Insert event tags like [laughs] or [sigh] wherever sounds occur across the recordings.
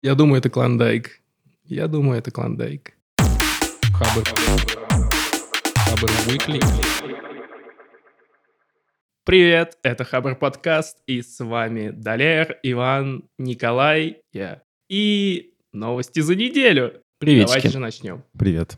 Я думаю, это Клондайк. Я думаю, это Клондайк. Хабр. Хабр Weekly. Привет, это Хабр подкаст, и с вами Далер, Иван, Николай, я. И новости за неделю. Давайте Приветики. же начнем. Привет.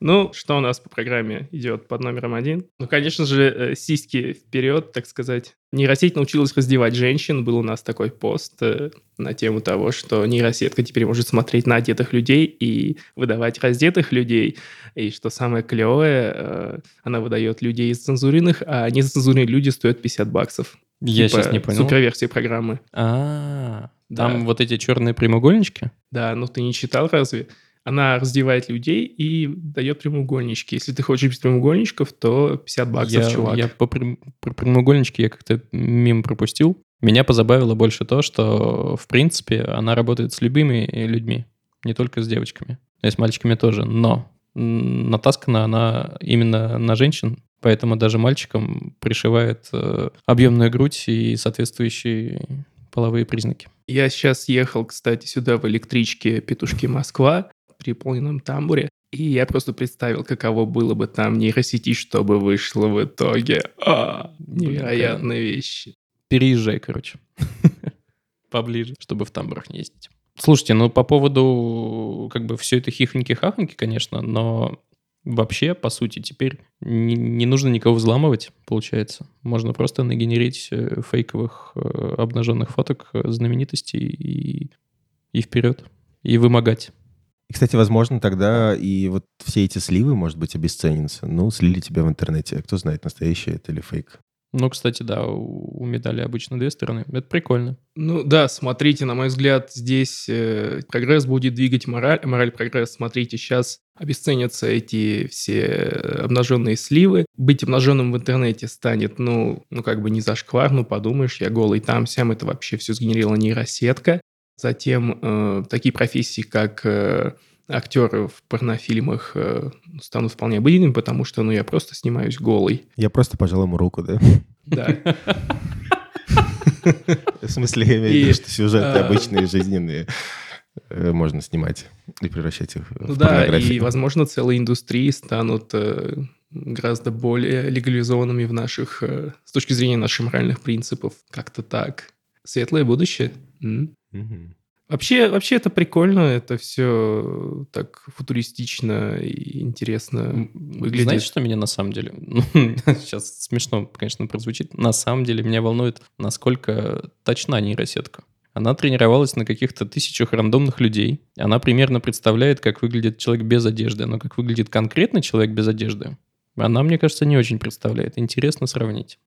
Ну, что у нас по программе идет под номером один? Ну, конечно же, э, сиськи вперед, так сказать. Нейросеть научилась раздевать женщин. Был у нас такой пост э, на тему того, что нейросетка теперь может смотреть на одетых людей и выдавать раздетых людей. И что самое клевое, э, она выдает людей из цензуренных, а нецензурные люди стоят 50 баксов. Я Типа сейчас не понял. Суперверсия программы. А, Да. там вот эти черные прямоугольнички? Да, ну ты не читал разве? Она раздевает людей и дает прямоугольнички. Если ты хочешь без прямоугольничков, то 50 баксов, я, чувак. я по прям- про прямоугольнички я как-то мимо пропустил. Меня позабавило больше то, что, в принципе, она работает с любыми людьми, не только с девочками. И с мальчиками тоже. Но натаскана она именно на женщин, поэтому даже мальчикам пришивает э, объемную грудь и соответствующие половые признаки. Я сейчас ехал, кстати, сюда в электричке «Петушки Москва» при полном тамбуре. И я просто представил, каково было бы там нейросети, чтобы вышло в итоге. А, Блин, невероятные вещи. Переезжай, короче. [laughs] Поближе, чтобы в тамбурах не ездить. Слушайте, ну по поводу как бы все это хихоньки-хахоньки, конечно, но вообще, по сути, теперь не, не нужно никого взламывать, получается. Можно просто нагенерить э, фейковых э, обнаженных фоток э, знаменитостей и, и вперед. И вымогать. И, кстати, возможно, тогда и вот все эти сливы, может быть, обесценятся. Ну, слили тебя в интернете. Кто знает, настоящее это или фейк. Ну, кстати, да, у, медали обычно две стороны. Это прикольно. Ну да, смотрите, на мой взгляд, здесь э, прогресс будет двигать мораль, мораль прогресс. Смотрите, сейчас обесценятся эти все э, обнаженные сливы. Быть обнаженным в интернете станет, ну, ну как бы не зашквар, ну подумаешь, я голый там, сям, это вообще все сгенерировала нейросетка. Затем э, такие профессии, как э, актеры в порнофильмах э, станут вполне обыденными, потому что, ну, я просто снимаюсь голый. Я просто пожал ему руку, да? Да. [laughs] В смысле, я имею в виду, что сюжеты а, обычные, жизненные э, можно снимать и превращать их Ну в да, порнографию. и, возможно, целые индустрии станут э, гораздо более легализованными в наших, э, с точки зрения наших моральных принципов. Как-то так. Светлое будущее. М. Вообще, вообще это прикольно, это все так футуристично и интересно выглядит. Знаете, что меня на самом деле... ну, [laughs] Сейчас смешно, конечно, прозвучит. На самом деле меня волнует, насколько точна нейросетка. Она тренировалась на каких-то тысячах рандомных людей. Она примерно представляет, как выглядит человек без одежды. Но как выглядит конкретно человек без одежды, она, мне кажется, не очень представляет. Интересно сравнить.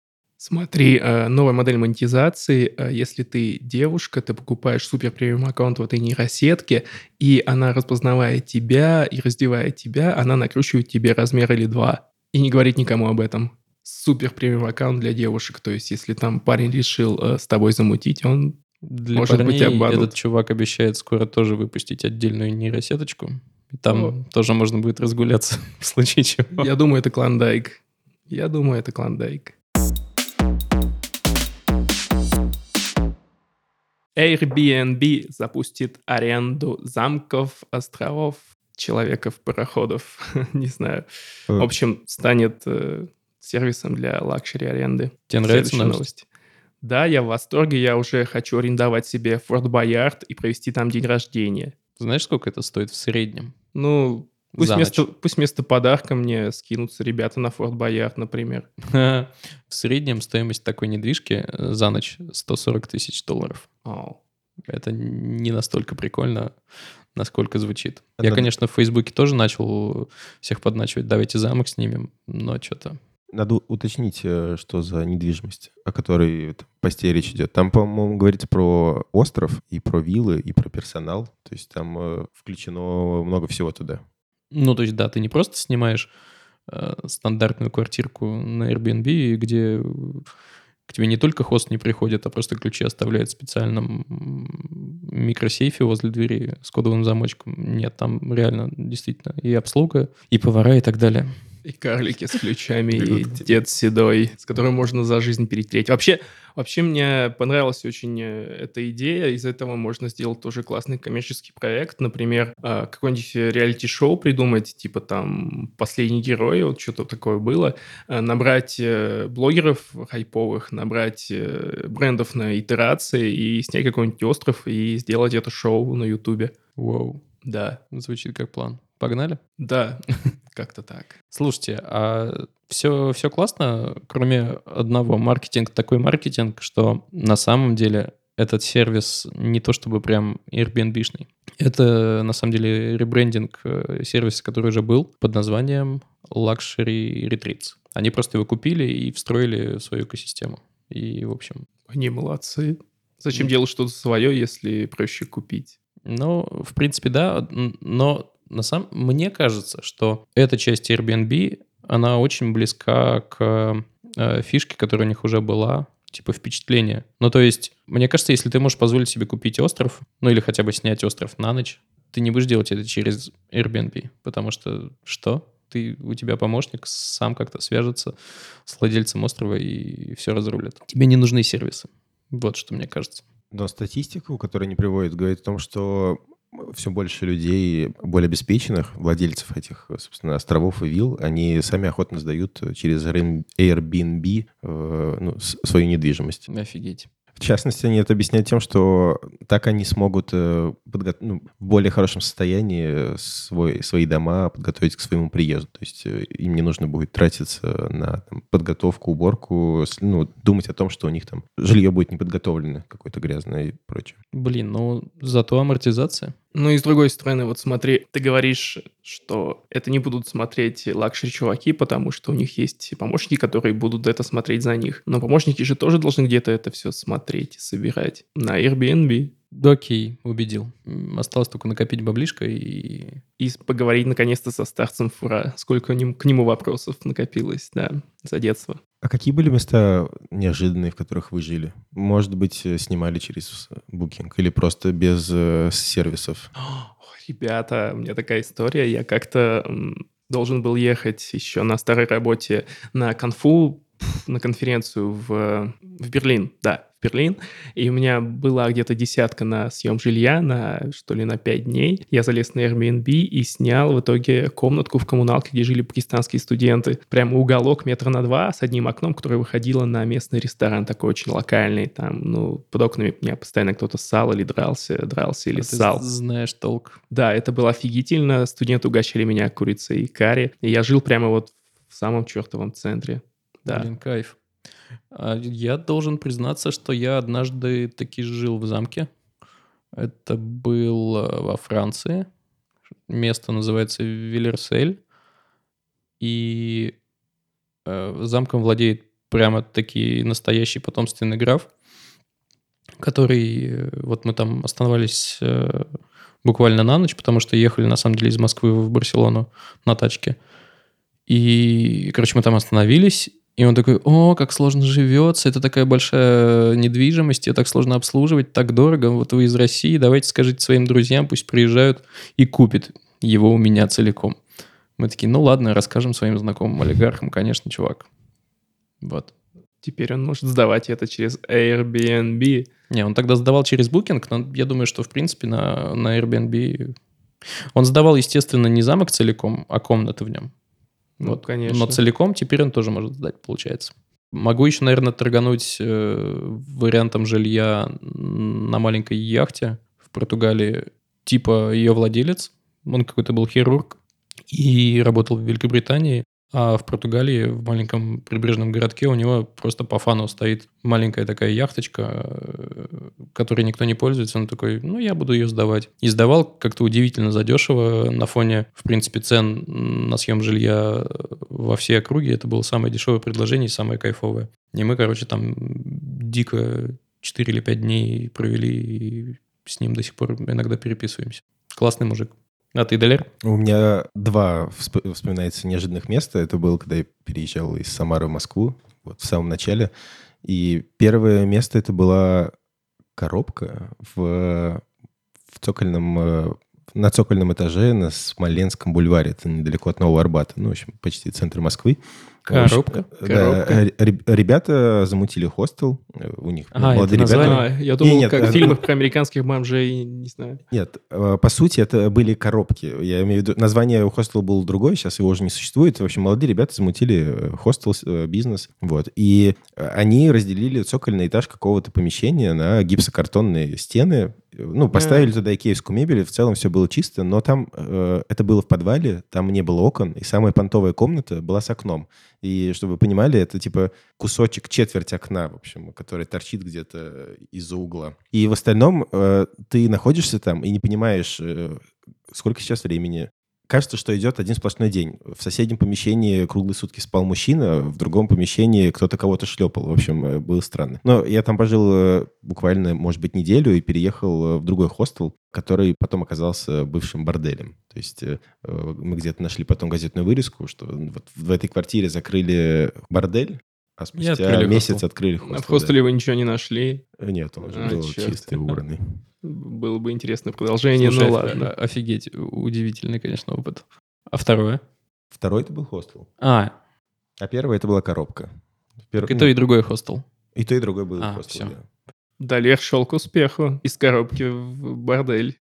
Смотри, э, новая модель монетизации. э, Если ты девушка, ты покупаешь супер премиум аккаунт в этой нейросетке, и она, распознавая тебя и раздевая тебя, она накручивает тебе размер или два. И не говорит никому об этом. Супер премиум аккаунт для девушек. То есть, если там парень решил э, с тобой замутить, он... Для Может быть, парней обманут. этот чувак обещает скоро тоже выпустить отдельную нейросеточку. И там О. тоже можно будет разгуляться [laughs] в случае чего. Я думаю, это клондайк. Я думаю, это клондайк. Airbnb запустит аренду замков, островов, человеков, пароходов, [laughs] не знаю. В общем, станет э, сервисом для luxury аренды. Тебе нравится Следующая новость? Да, я в восторге, я уже хочу арендовать себе Форт Боярд и провести там день рождения. Знаешь, сколько это стоит в среднем? Ну, пусть За вместо, ночь. пусть вместо подарка мне скинутся ребята на Форт Боярд, например. [laughs] В среднем стоимость такой недвижки э, за ночь 140 тысяч долларов. Ау. Это не настолько прикольно, насколько звучит. Это Я, конечно, в Фейсбуке тоже начал всех подначивать, давайте замок снимем, но что-то... Надо уточнить, э, что за недвижимость, о которой посте речь идет. Там, по-моему, говорится про остров и про виллы, и про персонал. То есть там э, включено много всего туда. Ну, то есть, да, ты не просто снимаешь э, стандартную квартирку на Airbnb, где к тебе не только хост не приходит, а просто ключи оставляет в специальном микросейфе возле двери с кодовым замочком. Нет, там реально действительно и обслуга, и повара, и так далее. И карлики с ключами, и дед седой, с которым можно за жизнь перетереть. Вообще, вообще мне понравилась очень э, эта идея. Из этого можно сделать тоже классный коммерческий проект. Например, э, какой-нибудь реалити-шоу придумать, типа там «Последний герой», вот что-то такое было. Э, набрать блогеров хайповых, набрать брендов на итерации и снять какой-нибудь остров и сделать это шоу на Ютубе. Вау. Да. Звучит как план. Погнали? Да, [laughs] как-то так. Слушайте, а все, все классно, кроме одного. Маркетинг такой маркетинг, что на самом деле этот сервис не то чтобы прям Airbnb-шный. Это на самом деле ребрендинг э, сервиса, который уже был под названием Luxury Retreats. Они просто его купили и встроили в свою экосистему. И, в общем... Они молодцы. Зачем делать что-то свое, если проще купить? Ну, в принципе, да, но на самом мне кажется, что эта часть Airbnb, она очень близка к э, фишке, которая у них уже была, типа впечатление. Ну, то есть, мне кажется, если ты можешь позволить себе купить остров, ну или хотя бы снять остров на ночь, ты не будешь делать это через Airbnb, потому что что? Ты, у тебя помощник сам как-то свяжется с владельцем острова и все разрулит. Тебе не нужны сервисы. Вот что мне кажется. Но статистика, которую они приводят, говорит о том, что все больше людей, более обеспеченных, владельцев этих, собственно, островов и вилл, они сами охотно сдают через Airbnb э, ну, свою недвижимость. Офигеть. В частности, они это объясняют тем, что так они смогут э, подго... ну, в более хорошем состоянии свой, свои дома подготовить к своему приезду. То есть э, им не нужно будет тратиться на там, подготовку, уборку, ну, думать о том, что у них там жилье будет не подготовлено, какое-то грязное и прочее. Блин, ну зато амортизация. Ну и с другой стороны, вот смотри, ты говоришь, что это не будут смотреть luxury-чуваки, потому что у них есть помощники, которые будут это смотреть за них. Но помощники же тоже должны где-то это все смотреть собирать. На Airbnb. Да окей, убедил. Осталось только накопить баблишко и... И поговорить наконец-то со старцем Фура. Сколько к нему вопросов накопилось, да, за детство. А какие были места неожиданные, в которых вы жили? Может быть, э, снимали через Booking или просто без э, сервисов? [gasps] О, ребята, у меня такая история. Я как-то должен был ехать еще на старой работе на конфу, на конференцию в, в Берлин, да, Берлин, и у меня была где-то десятка на съем жилья, на что ли на пять дней. Я залез на Airbnb и снял в итоге комнатку в коммуналке, где жили пакистанские студенты. Прямо уголок метра на два с одним окном, которое выходило на местный ресторан, такой очень локальный. Там, ну, под окнами меня постоянно кто-то ссал или дрался, дрался или а ссал. Ты знаешь толк. Да, это было офигительно. Студенты угощали меня курицей и карри. И я жил прямо вот в самом чертовом центре. Да. Блин, кайф. А я должен признаться, что я однажды таки жил в замке. Это был э, во Франции. Место называется Вилерсель. И э, замком владеет прямо таки настоящий потомственный граф, который... Э, вот мы там остановились буквально на ночь, потому что ехали, на самом деле, из Москвы в Барселону на тачке. И, короче, мы там остановились, и он такой, о, как сложно живется, это такая большая недвижимость, ее так сложно обслуживать, так дорого, вот вы из России, давайте скажите своим друзьям, пусть приезжают и купят его у меня целиком. Мы такие, ну ладно, расскажем своим знакомым олигархам, конечно, чувак. Вот. Теперь он может сдавать это через Airbnb. Не, он тогда сдавал через Booking, но я думаю, что, в принципе, на, на Airbnb... Он сдавал, естественно, не замок целиком, а комнаты в нем. Ну, вот, конечно. Но целиком теперь он тоже может сдать, получается. Могу еще, наверное, торгануть э, вариантом жилья на маленькой яхте в Португалии. Типа ее владелец, он какой-то был хирург и работал в Великобритании. А в Португалии, в маленьком прибрежном городке, у него просто по фану стоит маленькая такая яхточка, э, которой никто не пользуется. Он такой, ну, я буду ее сдавать. И сдавал как-то удивительно задешево на фоне, в принципе, цен на съем жилья во всей округе. Это было самое дешевое предложение и самое кайфовое. И мы, короче, там дико 4 или 5 дней провели и с ним до сих пор иногда переписываемся. Классный мужик. А ты, Далер? У меня два вспоминается неожиданных места. Это было, когда я переезжал из Самары в Москву, вот в самом начале. И первое место это была коробка в, в цокольном, э, на цокольном этаже на Смоленском бульваре. Это недалеко от Нового Арбата. Ну, в общем, почти центр Москвы. Коробка? Общем, да, Коробка. ре- ре- ребята замутили хостел. э, У них А, молодые это ребята. А, я думал, нет, как э, в фильмах про американских бомжей, не знаю. Нет, э, по сути, это были коробки. Я имею в виду, название у хостела было другое, сейчас его уже не существует. В общем, молодые ребята замутили э, хостел, э, бизнес. Вот. И э, они разделили цокольный этаж какого-то помещения на гипсокартонные стены. Ну, поставили туда икеевскую мебель, и в целом все было чисто, но там э, это было в подвале, там не было окон, и самая понтовая комната была с окном. И чтобы вы понимали, это типа кусочек, четверть окна, в общем, который торчит где-то из-за угла. И в остальном э, ты находишься там и не понимаешь, э, сколько сейчас времени. Кажется, что идет один сплошной день. В соседнем помещении круглые сутки спал мужчина, в другом помещении кто-то кого-то шлепал. В общем, э, было странно. Но я там пожил э, буквально, может быть, неделю и переехал э, в другой хостел, который потом оказался бывшим борделем. То есть мы где-то нашли потом газетную вырезку, что вот в этой квартире закрыли бордель, а спустя открыли месяц хостел. открыли А хостел. в хостеле вы ничего не нашли. да. Нет, он уже А, был чёрт. чистый, убранный. [laughs] Было бы интересное продолжение, Слушай, ну оф- ладно. о- Офигеть, удивительный, конечно, опыт. А второе? Второй это был хостел. А, А первый это была коробка. Пер- так и то, и другой хостел. и то, и другой был А, хостел. всё. да. Далее шел к успеху. Из коробки в бордель.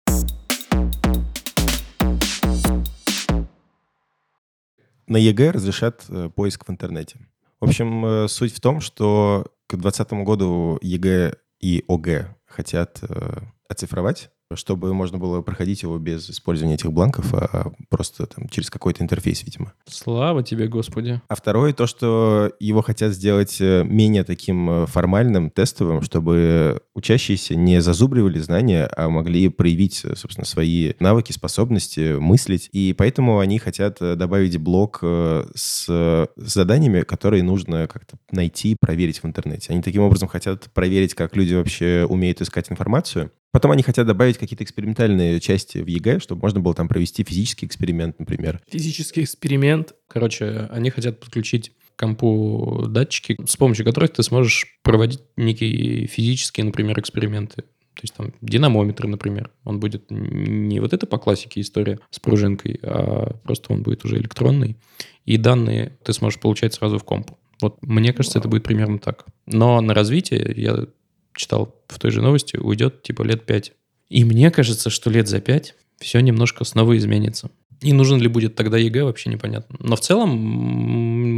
На ЕГЭ разрешат э, поиск в интернете. В общем, э, суть в том, что к 2020 году ЕГЭ и ОГЭ хотят э, оцифровать, чтобы можно было проходить его без использования этих бланков, а просто там через какой-то интерфейс, видимо. Слава тебе, Господи. А второе, то, что его хотят сделать э, менее таким э, формальным, тестовым, чтобы учащиеся не зазубривали знания, а могли проявить, собственно, свои навыки, способности, мыслить. И поэтому они хотят э, добавить блок э, с заданиями, которые нужно как-то найти, проверить в интернете. Они таким образом хотят проверить, как люди вообще умеют искать информацию. Потом они хотят добавить какие-то экспериментальные части в ЕГЭ, чтобы можно было там провести физический эксперимент, например. Физический эксперимент. Короче, они хотят подключить компу датчики, с помощью которых ты сможешь проводить некие физические, например, эксперименты. То есть там динамометр, например. Он будет не вот это по классике история с пружинкой, а просто он будет уже электронный. И данные ты сможешь получать сразу в компу. Вот мне кажется, это будет примерно так. Но на развитие, я читал в той же новости, уйдет типа лет пять. И мне кажется, что лет за пять все немножко снова изменится. И нужен ли будет тогда ЕГЭ, вообще непонятно. Но в целом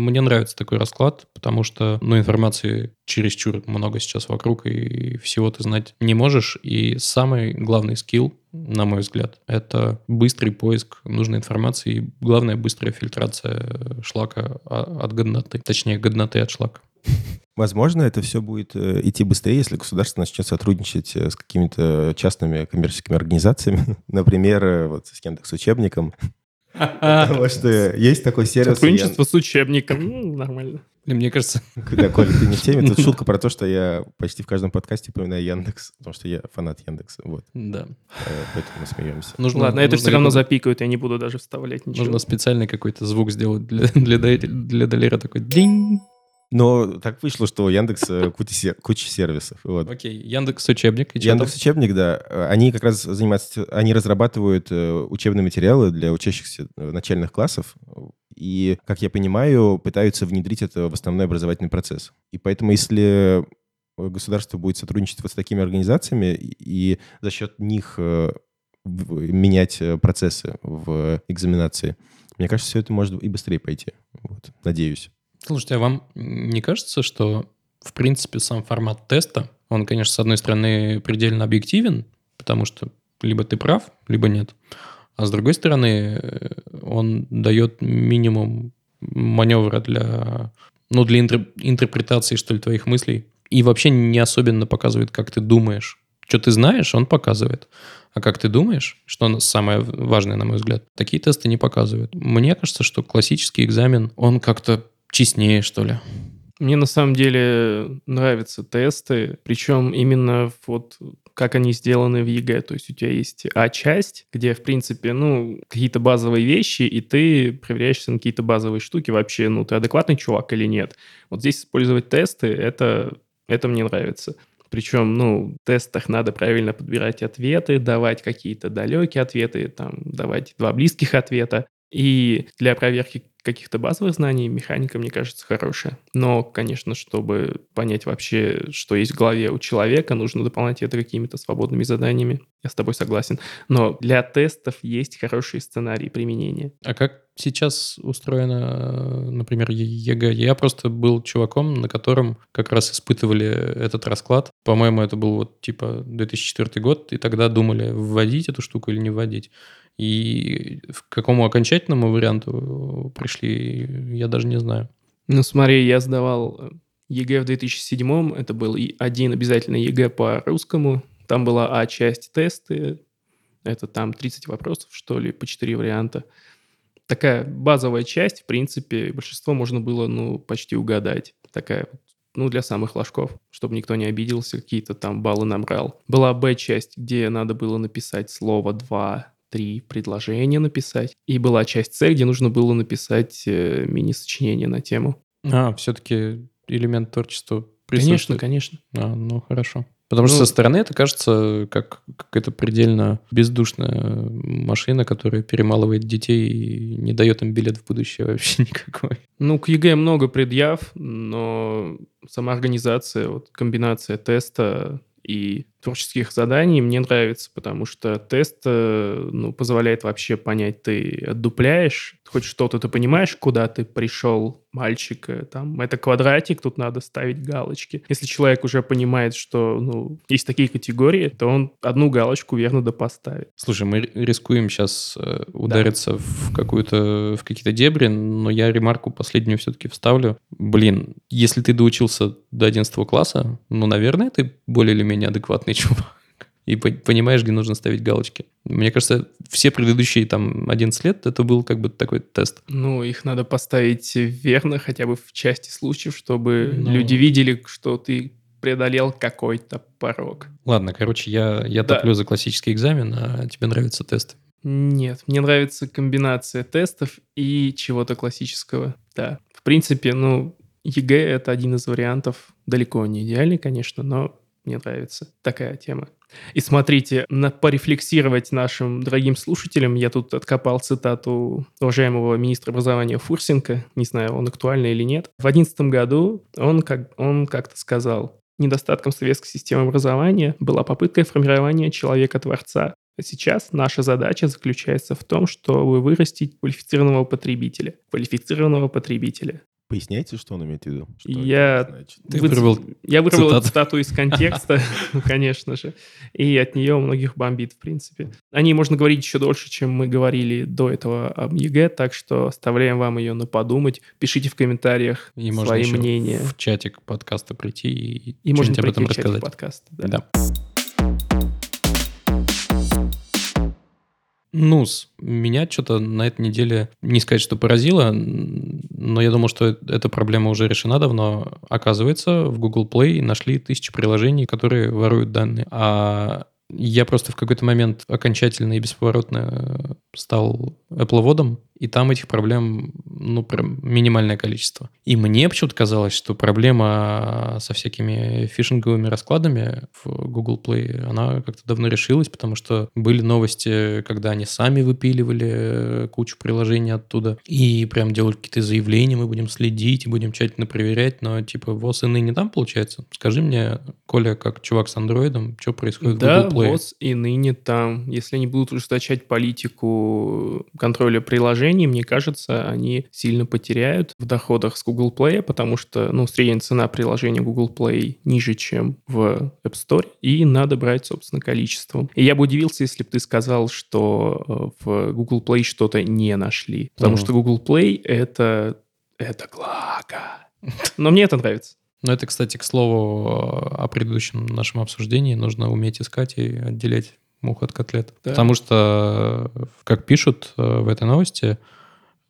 мне нравится такой расклад, потому что, ну, информации чересчур много сейчас вокруг, и всего ты знать не можешь. И самый главный скилл, на мой взгляд, это быстрый поиск нужной информации и, главное, быстрая фильтрация шлака а- от годноты. Точнее, годноты от шлака. Возможно, это все будет э, идти быстрее, если государство начнет сотрудничать э, с какими-то частными коммерческими организацами, [laughs] например, э, вот с Яндекс учебником. [laughs] Потому что есть такой сервис... Сотрудничество с учебником. Ну, нормально. Мне кажется, [laughs] Да, Коля, ты не в теме. Тут шутка про то, что я почти в каждом подкасте упоминаю Яндекс, потому что я фанат Яндекса. Вот, да. поэтому мы смеемся. Нужно, Ладно, это все равно запикают, я не буду даже вставлять ничего. Нужно специальный какой-то звук сделать для, для, для Долера такой динь. Но так вышло, что у Яндекса куча куча сервисов. Вот. Окей, Яндекс учебник. И? Яндекс учебник, да. э, Они как раз занимаются, они разрабатывают э, учебные материалы для учащихся э, начальных классов. И, как я понимаю, пытаются внедрить это в основной образовательный процесс. И поэтому, если государство будет сотрудничать вот с такими организациями и за счет них э, менять э, процессы в экзаменации, мне кажется, все это может и быстрее пойти. Вот. Надеюсь. Слушайте, а вам не кажется, что, в принципе, сам формат теста, он, конечно, с одной стороны, предельно объективен, потому что либо ты прав, либо нет. А с другой стороны, э, он дает минимум маневра для, ну, для интер- интерпретации, что ли, твоих мыслей. И вообще не особенно показывает, как ты думаешь. Что ты знаешь, он показывает. А как ты думаешь, что самое важное, на мой взгляд, такие тесты не показывают. Мне кажется, что классический экзамен, он как-то честнее, что ли. Мне на самом деле нравятся тесты, причем именно вот как они сделаны в ЕГЭ. То есть у тебя есть А-часть, где, в принципе, ну, какие-то базовые вещи, и ты проверяешься на какие-то базовые штуки вообще, ну, ты адекватный чувак или нет. Вот здесь использовать тесты, это, это мне нравится. Причем, ну, в тестах надо правильно подбирать ответы, давать какие-то далекие ответы, там, давать два близких ответа. И для проверки каких-то базовых знаний механика, мне кажется, хорошая. Но, конечно, чтобы понять вообще, что есть в голове у человека, нужно дополнять это какими-то свободными заданиями. Я с тобой согласен. Но для тестов есть хорошие сценарии применения. А как сейчас устроено, например, ЕГЭ? Я просто был чуваком, на котором как раз испытывали этот расклад. По-моему, это был вот типа 2004 год, и тогда думали, вводить эту штуку или не вводить. И к какому окончательному варианту пришли, я даже не знаю. Ну, смотри, я сдавал ЕГЭ в 2007 это был и один обязательный ЕГЭ по русскому. Там была А-часть тесты, это там 30 вопросов, что ли, по 4 варианта. Такая базовая часть, в принципе, большинство можно было, ну, почти угадать. Такая ну, для самых лошков, чтобы никто не обиделся, какие-то там баллы набрал. Была Б-часть, где надо было написать слово, два-три предложения написать. И была часть С, где нужно было написать э, мини-сочинение на тему. А, все-таки элемент творчества. Конечно, конечно. А, ну, хорошо. Потому ну, что со стороны это кажется как какая-то предельно бездушная машина, которая перемалывает детей и не дает им билет в будущее вообще [laughs] никакой. Ну, к ЕГЭ много предъяв, но сама организация, вот комбинация теста и творческих заданий мне нравится, потому что тест э, ну, позволяет вообще понять, ты отдупляешь, хоть что-то ты понимаешь, куда ты пришел, мальчик, э, там, это квадратик, тут надо ставить галочки. Если человек уже понимает, что, ну, есть такие категории, то он одну галочку верно да поставит. Слушай, мы рискуем сейчас э, удариться да. в какую-то, в какие-то дебри, но я ремарку последнюю все-таки вставлю. Блин, если ты доучился до 11 класса, ну, наверное, ты более или менее адекватный [laughs] чувак и понимаешь, где нужно ставить галочки. Мне кажется, все предыдущие там 11 лет это был как бы такой тест. Ну, их надо поставить верно хотя бы в части случаев, чтобы. Ну. люди видели, что ты преодолел какой-то порог. Ладно, короче, я, я да. топлю за классический экзамен, а тебе нравятся тесты. Нет, мне нравится комбинация тестов и чего-то классического. Да. В принципе, ну, ЕГЭ — это один из вариантов. Далеко не идеальный, конечно, но мне нравится такая тема. И смотрите, на, порефлексировать нашим дорогим слушателям, я тут откопал цитату уважаемого министра образования Фурсенко, не знаю, он актуальный или нет. В 2011 году он, как, он как-то сказал, недостатком советской системы образования была попытка формирования человека-творца. А сейчас наша задача заключается в том, чтобы вырастить квалифицированного потребителя. Квалифицированного потребителя. Поясняйте, что он имеет в виду? Что я, Ты вы... вырвал я вырвал цитату. цитату из контекста, [laughs] конечно же, и от нее у многих бомбит, в принципе. О ней можно говорить еще дольше, чем мы говорили до этого об ЕГЭ, так что оставляем вам ее на подумать. Пишите в комментариях и свои мнения. в чатик подкаста прийти и, и можно об этом рассказать. Подкаста, да. да. Нус. Меня что-то на этой неделе, не сказать, что поразило, но я думал, что эта проблема уже решена давно. Оказывается, в Google Play нашли тысячи приложений, которые воруют данные. А я просто в какой-то момент окончательно и бесповоротно стал Apple-водом, и там этих проблем, ну, прям минимальное количество. И мне почему-то казалось, что проблема со всякими фишинговыми раскладами в Google Play, она как-то давно решилась, потому что были новости, когда они сами выпиливали кучу приложений оттуда, и прям делали какие-то заявления, мы будем следить и будем тщательно проверять, но типа ВОЗ и ныне там получается? Скажи мне, Коля, как чувак с андроидом, что происходит да, в Google Play? Да, ВОЗ и ныне там. Если они будут ужесточать политику контроля приложений, мне кажется, они сильно потеряют в доходах с Google Play, потому что, ну, средняя цена приложения Google Play ниже, чем в App Store, и надо брать, собственно, количеством. И я бы удивился, если бы ты сказал, что э, в Google Play что-то не нашли, потому mm-hmm. что Google Play — это... это глага. Но мне это нравится. Ну, это, кстати, к слову о предыдущем нашем обсуждении. Нужно уметь искать и отделять мух от котлет. Да. Потому что, как пишут э, в этой новости,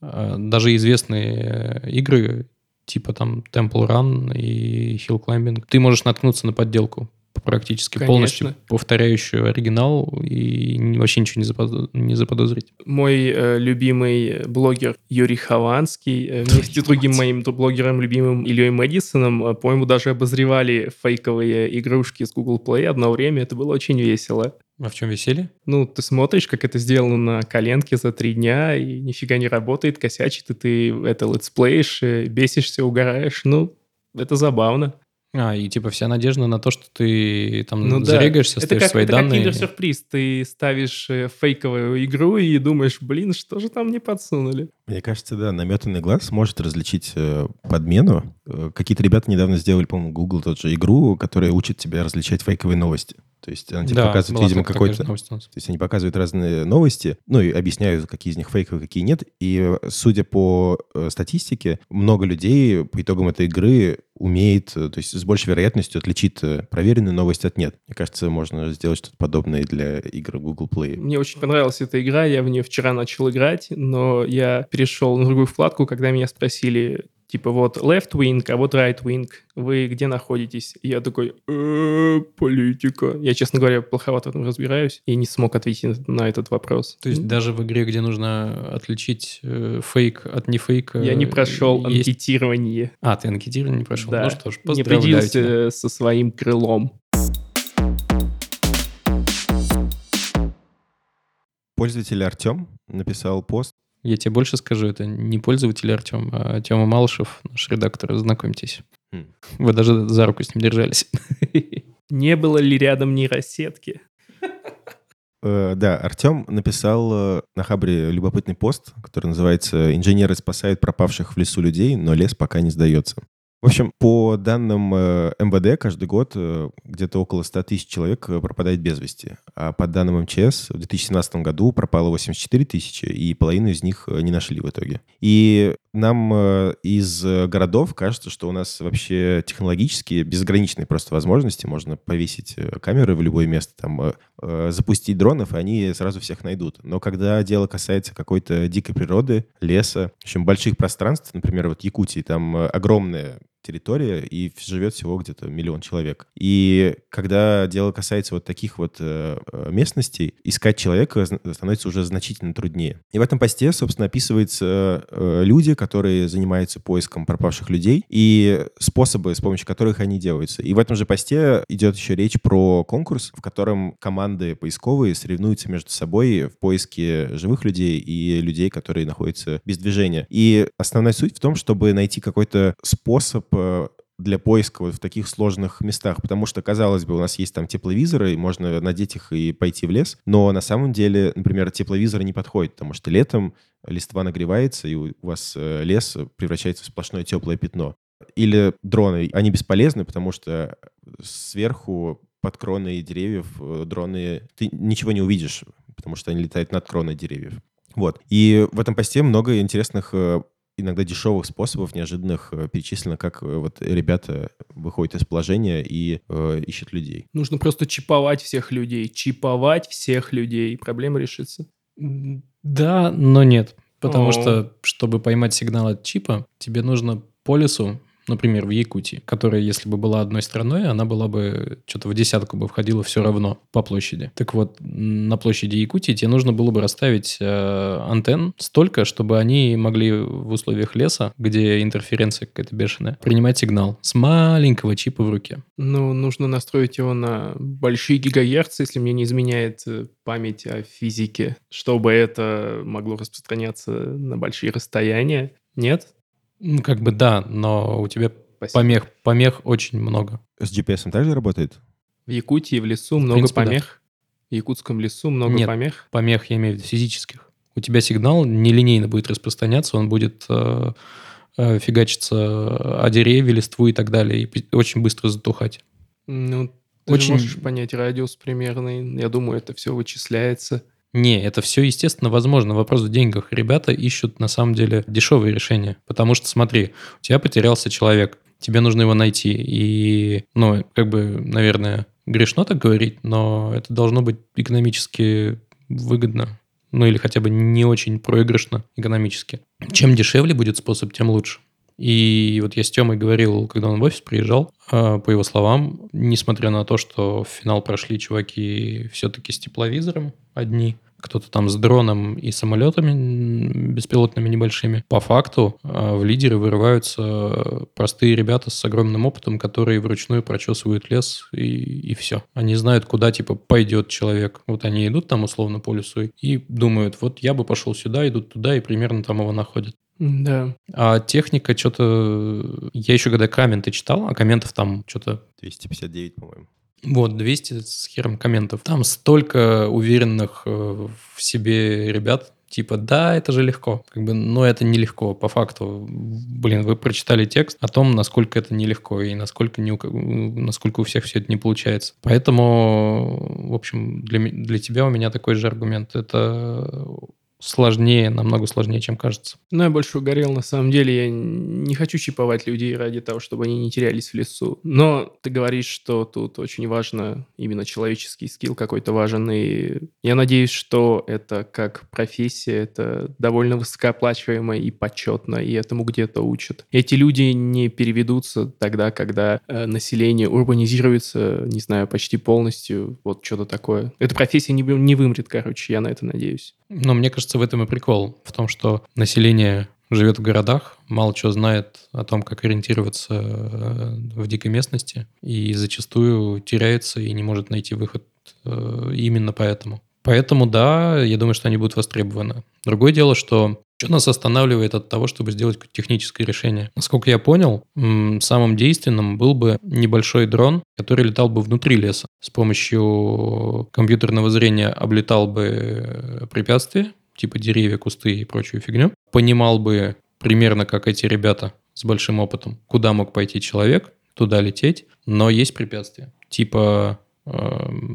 э, даже известные игры, типа там Temple Run и Hill Climbing, ты можешь наткнуться на подделку практически Конечно. полностью повторяющую оригинал и вообще ничего не, заподо- не заподозрить. Мой э, любимый блогер Юрий Хованский э, вместе с другим моим блогером любимым Ильей Мэдисоном, э, по-моему, даже обозревали фейковые игрушки с Google Play одно время. Это было очень весело. А в чем веселье? Ну, ты смотришь, как это сделано на коленке за три дня, и нифига не работает, косячит, и ты это летсплеишь, э, бесишься, угораешь. Ну, это забавно. А, и типа вся надежда на то, что ты там Ну да. зарегаешься, Это ставишь как, свои это как данные. киндер-сюрприз. Ты ставишь э, фейковую игру и думаешь, блин, что же там не подсунули? Мне кажется, да, наметанный глаз может различить э, подмену. Э, Какие-то ребята недавно сделали, по-моему, Google тот же игру, которая учит тебя различать фейковые новости. То есть она тебе Да, показывает, была видимо, какой-то... То есть они показывают разные новости, ну и объясняют, какие из них фейковые, какие нет. И э, судя по э, статистике, много людей по итогам этой игры умеет, э, то есть с большей вероятностью отличит проверенную новость от нет. Мне кажется, можно сделать что-то подобное для игр Google Play. Мне очень понравилась эта игра, я в нее вчера начал играть, но я перешел на другую вкладку, когда меня спросили, типа, вот left wing, а вот right wing, вы где находитесь? И я такой, «Э, политика. Я, честно говоря, плоховато в этом разбираюсь и не смог ответить на этот вопрос. То есть даже в игре, где нужно отличить э, фейк от не фейка... Я не прошел есть- анкетирование. А, ты анкетирование не прошел? Да. Ну что ж, не э, со своим крылом. Пользователь Артем написал пост. Я тебе больше скажу, это не пользователь Артем, а Тема Малышев, наш редактор, знакомьтесь. Хм. Вы даже за руку с ним держались. [laughs] Не было ли рядом нейросетки? Э, да, Артем написал э, на Хабре любопытный пост, который называется «Инженеры спасают пропавших в лесу людей, но лес пока не сдается». В общем, по данным э, МВД, каждый год э, где-то около 100 тысяч человек э, пропадает без вести. А по данным МЧС, в 2017 году пропало 84 тысячи, и половину из них не нашли в итоге. И нам из городов кажется, что у нас вообще технологически безграничные просто возможности. Можно повесить камеры в любое место, там, запустить дронов, и они сразу всех найдут. Но когда дело касается какой-то дикой природы, леса, в общем, больших пространств, например, вот Якутии, там огромная территория, и живет всего где-то миллион человек. И когда дело касается вот таких вот э, э, местностей, искать человека становится уже значительно труднее. И в этом посте, собственно, описываются э, люди, которые занимаются поиском пропавших людей, и способы, с помощью которых они делаются. И в этом же посте идет еще речь про конкурс, в котором команды поисковые соревнуются между собой в поиске живых людей и людей, которые находятся без движения. И основная суть в том, чтобы найти какой-то способ для поиска вот в таких сложных местах, потому что, казалось бы, у нас есть там тепловизоры, и можно надеть их и пойти в лес, но на самом деле, например, тепловизоры не подходят, потому что летом листва нагревается, и у вас э, лес превращается в сплошное теплое пятно. Или дроны, они бесполезны, потому что сверху под кроной деревьев э, дроны... Ты ничего не увидишь, потому что они летают над кроной деревьев. Вот. И в этом посте много интересных, э, иногда дешевых способов, неожиданных, э, перечислено, как э, вот ребята выходят из положения и э, ищут людей. Нужно просто чиповать всех людей. Чиповать всех людей. Проблема решится. Да, но нет. Потому О. что, чтобы поймать сигнал от чипа, тебе нужно по лесу, например, в Якутии, которая, если бы была одной страной, она была бы что-то в десятку бы входила все равно по площади. Так вот, на площади Якутии тебе нужно было бы расставить э, антенн столько, чтобы они могли в условиях леса, где интерференция какая-то бешеная, принимать сигнал с маленького чипа в руке. Ну, нужно настроить его на большие гигагерцы, если мне не изменяет э, память о физике, чтобы это могло распространяться на большие расстояния. Нет? Ну, как бы да, но у тебя Спасибо. помех, помех очень много. С GPS также работает? В Якутии в лесу много принципе, да. помех. В якутском лесу много Нет. помех. помех, я имею в виду физических. У тебя сигнал нелинейно будет распространяться, он будет э, э, фигачиться о деревья, листву и так далее, и очень быстро затухать. Ну, ты Очень- же можешь понять радиус примерный. Я думаю, это все вычисляется. Не, это все, естественно, возможно. Вопрос в деньгах. Ребята ищут, на самом деле, дешевые решения. Потому что, смотри, у тебя потерялся человек, тебе нужно его найти. И, ну, как бы, наверное, грешно так говорить, но это должно быть экономически выгодно. Ну, или хотя бы не очень проигрышно экономически. Чем дешевле будет способ, тем лучше. И вот я с Тёмой говорил, когда он в офис приезжал, э, по его словам, несмотря на то, что в финал прошли чуваки все-таки с тепловизором одни, кто-то там с дроном и самолетами беспилотными небольшими. По факту э, в лидеры вырываются простые ребята с огромным опытом, которые вручную прочесывают лес и, и все. Они знают, куда типа пойдет человек. Вот они идут там условно по лесу и думают, вот я бы пошел сюда, идут туда и примерно там его находят. Да. А техника что-то... Я еще когда комменты читал, а комментов там что-то 259, по-моему. Вот, 200 с хером комментов. Там столько уверенных э, в себе ребят, типа, да, это же легко. Как бы, но это нелегко, по факту. Блин, вы прочитали текст о том, насколько это нелегко и насколько, не у, насколько у всех все это не получается. Поэтому, в общем, для, для тебя у меня такой же аргумент. Это сложнее, намного сложнее, чем кажется. Ну, я больше угорел, на самом деле. Я не хочу чиповать людей ради того, чтобы они не терялись в лесу. Но ты говоришь, что тут очень важно именно человеческий скилл какой-то важен. И я надеюсь, что это как профессия, это довольно высокооплачиваемо и почетно, и этому где-то учат. Эти люди не переведутся тогда, когда э, население урбанизируется, не знаю, почти полностью, вот что-то такое. Эта профессия не, не вымрет, короче, я на это надеюсь. Но мне кажется, в этом и прикол. В том, что население живет в городах, мало чего знает о том, как ориентироваться э, в дикой местности, и зачастую теряется и не может найти выход э, именно поэтому. Поэтому, да, я думаю, что они будут востребованы. Другое дело, что что нас останавливает от того, чтобы сделать техническое решение? Насколько я понял, самым действенным был бы небольшой дрон, который летал бы внутри леса. С помощью компьютерного зрения облетал бы э, препятствия, типа деревья, кусты и прочую фигню. Понимал бы примерно, как эти ребята с большим опытом, куда мог пойти человек, туда лететь, но есть препятствия. Типа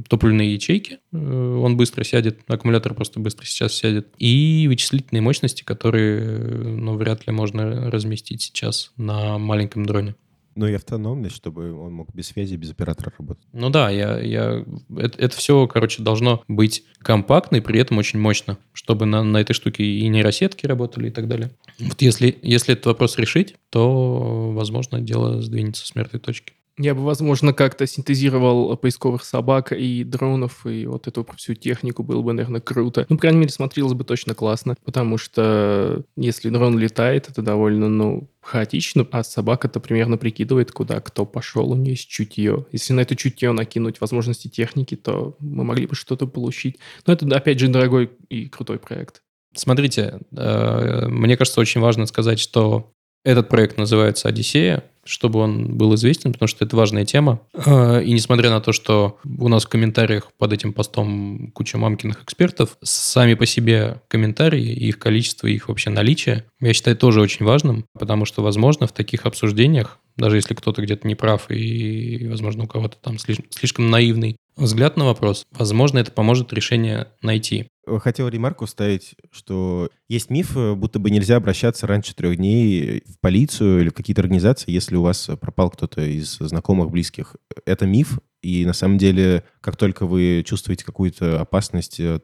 топливные ячейки, э, он быстро сядет, аккумулятор просто быстро сейчас сядет, и вычислительные мощности, которые, ну, вряд ли можно разместить сейчас на маленьком дроне. Ну и автономность, чтобы он мог без связи, без оператора работать. Ну да, я, я, это, это все, короче, должно быть компактно и при этом очень мощно, чтобы на, на этой штуке и нейросетки работали и так далее. Вот если, если этот вопрос решить, то, возможно, дело сдвинется с мертвой точки. Я бы, возможно, как-то синтезировал поисковых собак и дронов, и вот эту всю технику было бы, наверное, круто. Ну, по крайней мере, смотрелось бы точно классно, потому что если дрон летает, это довольно, ну, хаотично, а собака-то примерно прикидывает, куда кто пошел, у нее есть чутье. Если на это чутье накинуть возможности техники, то мы могли бы что-то получить. Но это, опять же, дорогой и крутой проект. Смотрите, э, мне кажется, очень важно сказать, что этот проект называется «Одиссея», чтобы он был известен, потому что это важная тема. А, и несмотря на то, что у нас в комментариях под этим постом куча мамкиных экспертов, сами по себе комментарии, их количество, их вообще наличие, я считаю тоже очень важным, потому что, возможно, в таких обсуждениях, даже если кто-то где-то не прав и, возможно, у кого-то там слишком, слишком наивный взгляд на вопрос, возможно, это поможет решение найти. Хотел ремарку ставить, что есть миф, будто бы нельзя обращаться раньше трех дней в полицию или в какие-то организации, если у вас пропал кто-то из знакомых, близких. Это миф, и на самом деле, как только вы чувствуете какую-то опасность, э,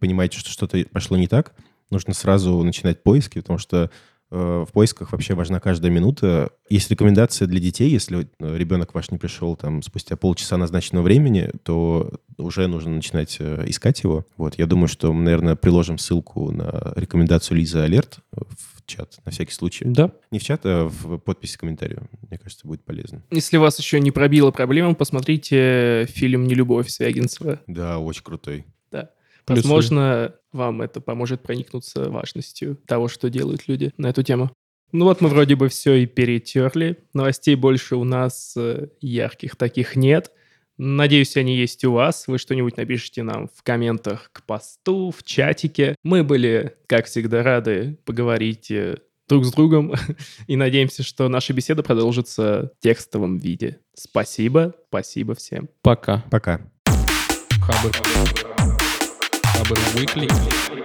понимаете, что что-то пошло не так, нужно сразу начинать поиски, потому что Э, в поисках вообще важна каждая минута. Есть рекомендация для детей, если э, ребенок ваш не пришел там спустя полчаса назначенного времени, то уже нужно начинать э, искать его. Вот, я думаю, что мы, наверное, приложим ссылку на рекомендацию Лизы Алерт в чат на всякий случай. Да. Не в чат, а в подписи к комментарию. Мне кажется, будет полезно. Если вас еще не пробила проблема, посмотрите фильм «Нелюбовь» Звягинцева. Да, очень крутой. Плюсы. Возможно, вам это поможет проникнуться важностью того, что делают люди на эту тему. Ну вот мы вроде бы все и перетерли. Новостей больше у нас э, ярких таких нет. Надеюсь, они есть у вас. Вы что-нибудь напишите нам в комментах к посту, в чатике. Мы были, как всегда, рады поговорить э, друг с другом [laughs] и надеемся, что наша беседа продолжится в текстовом виде. Спасибо, спасибо всем. Пока. Пока. Хабр. Хабр Weekly.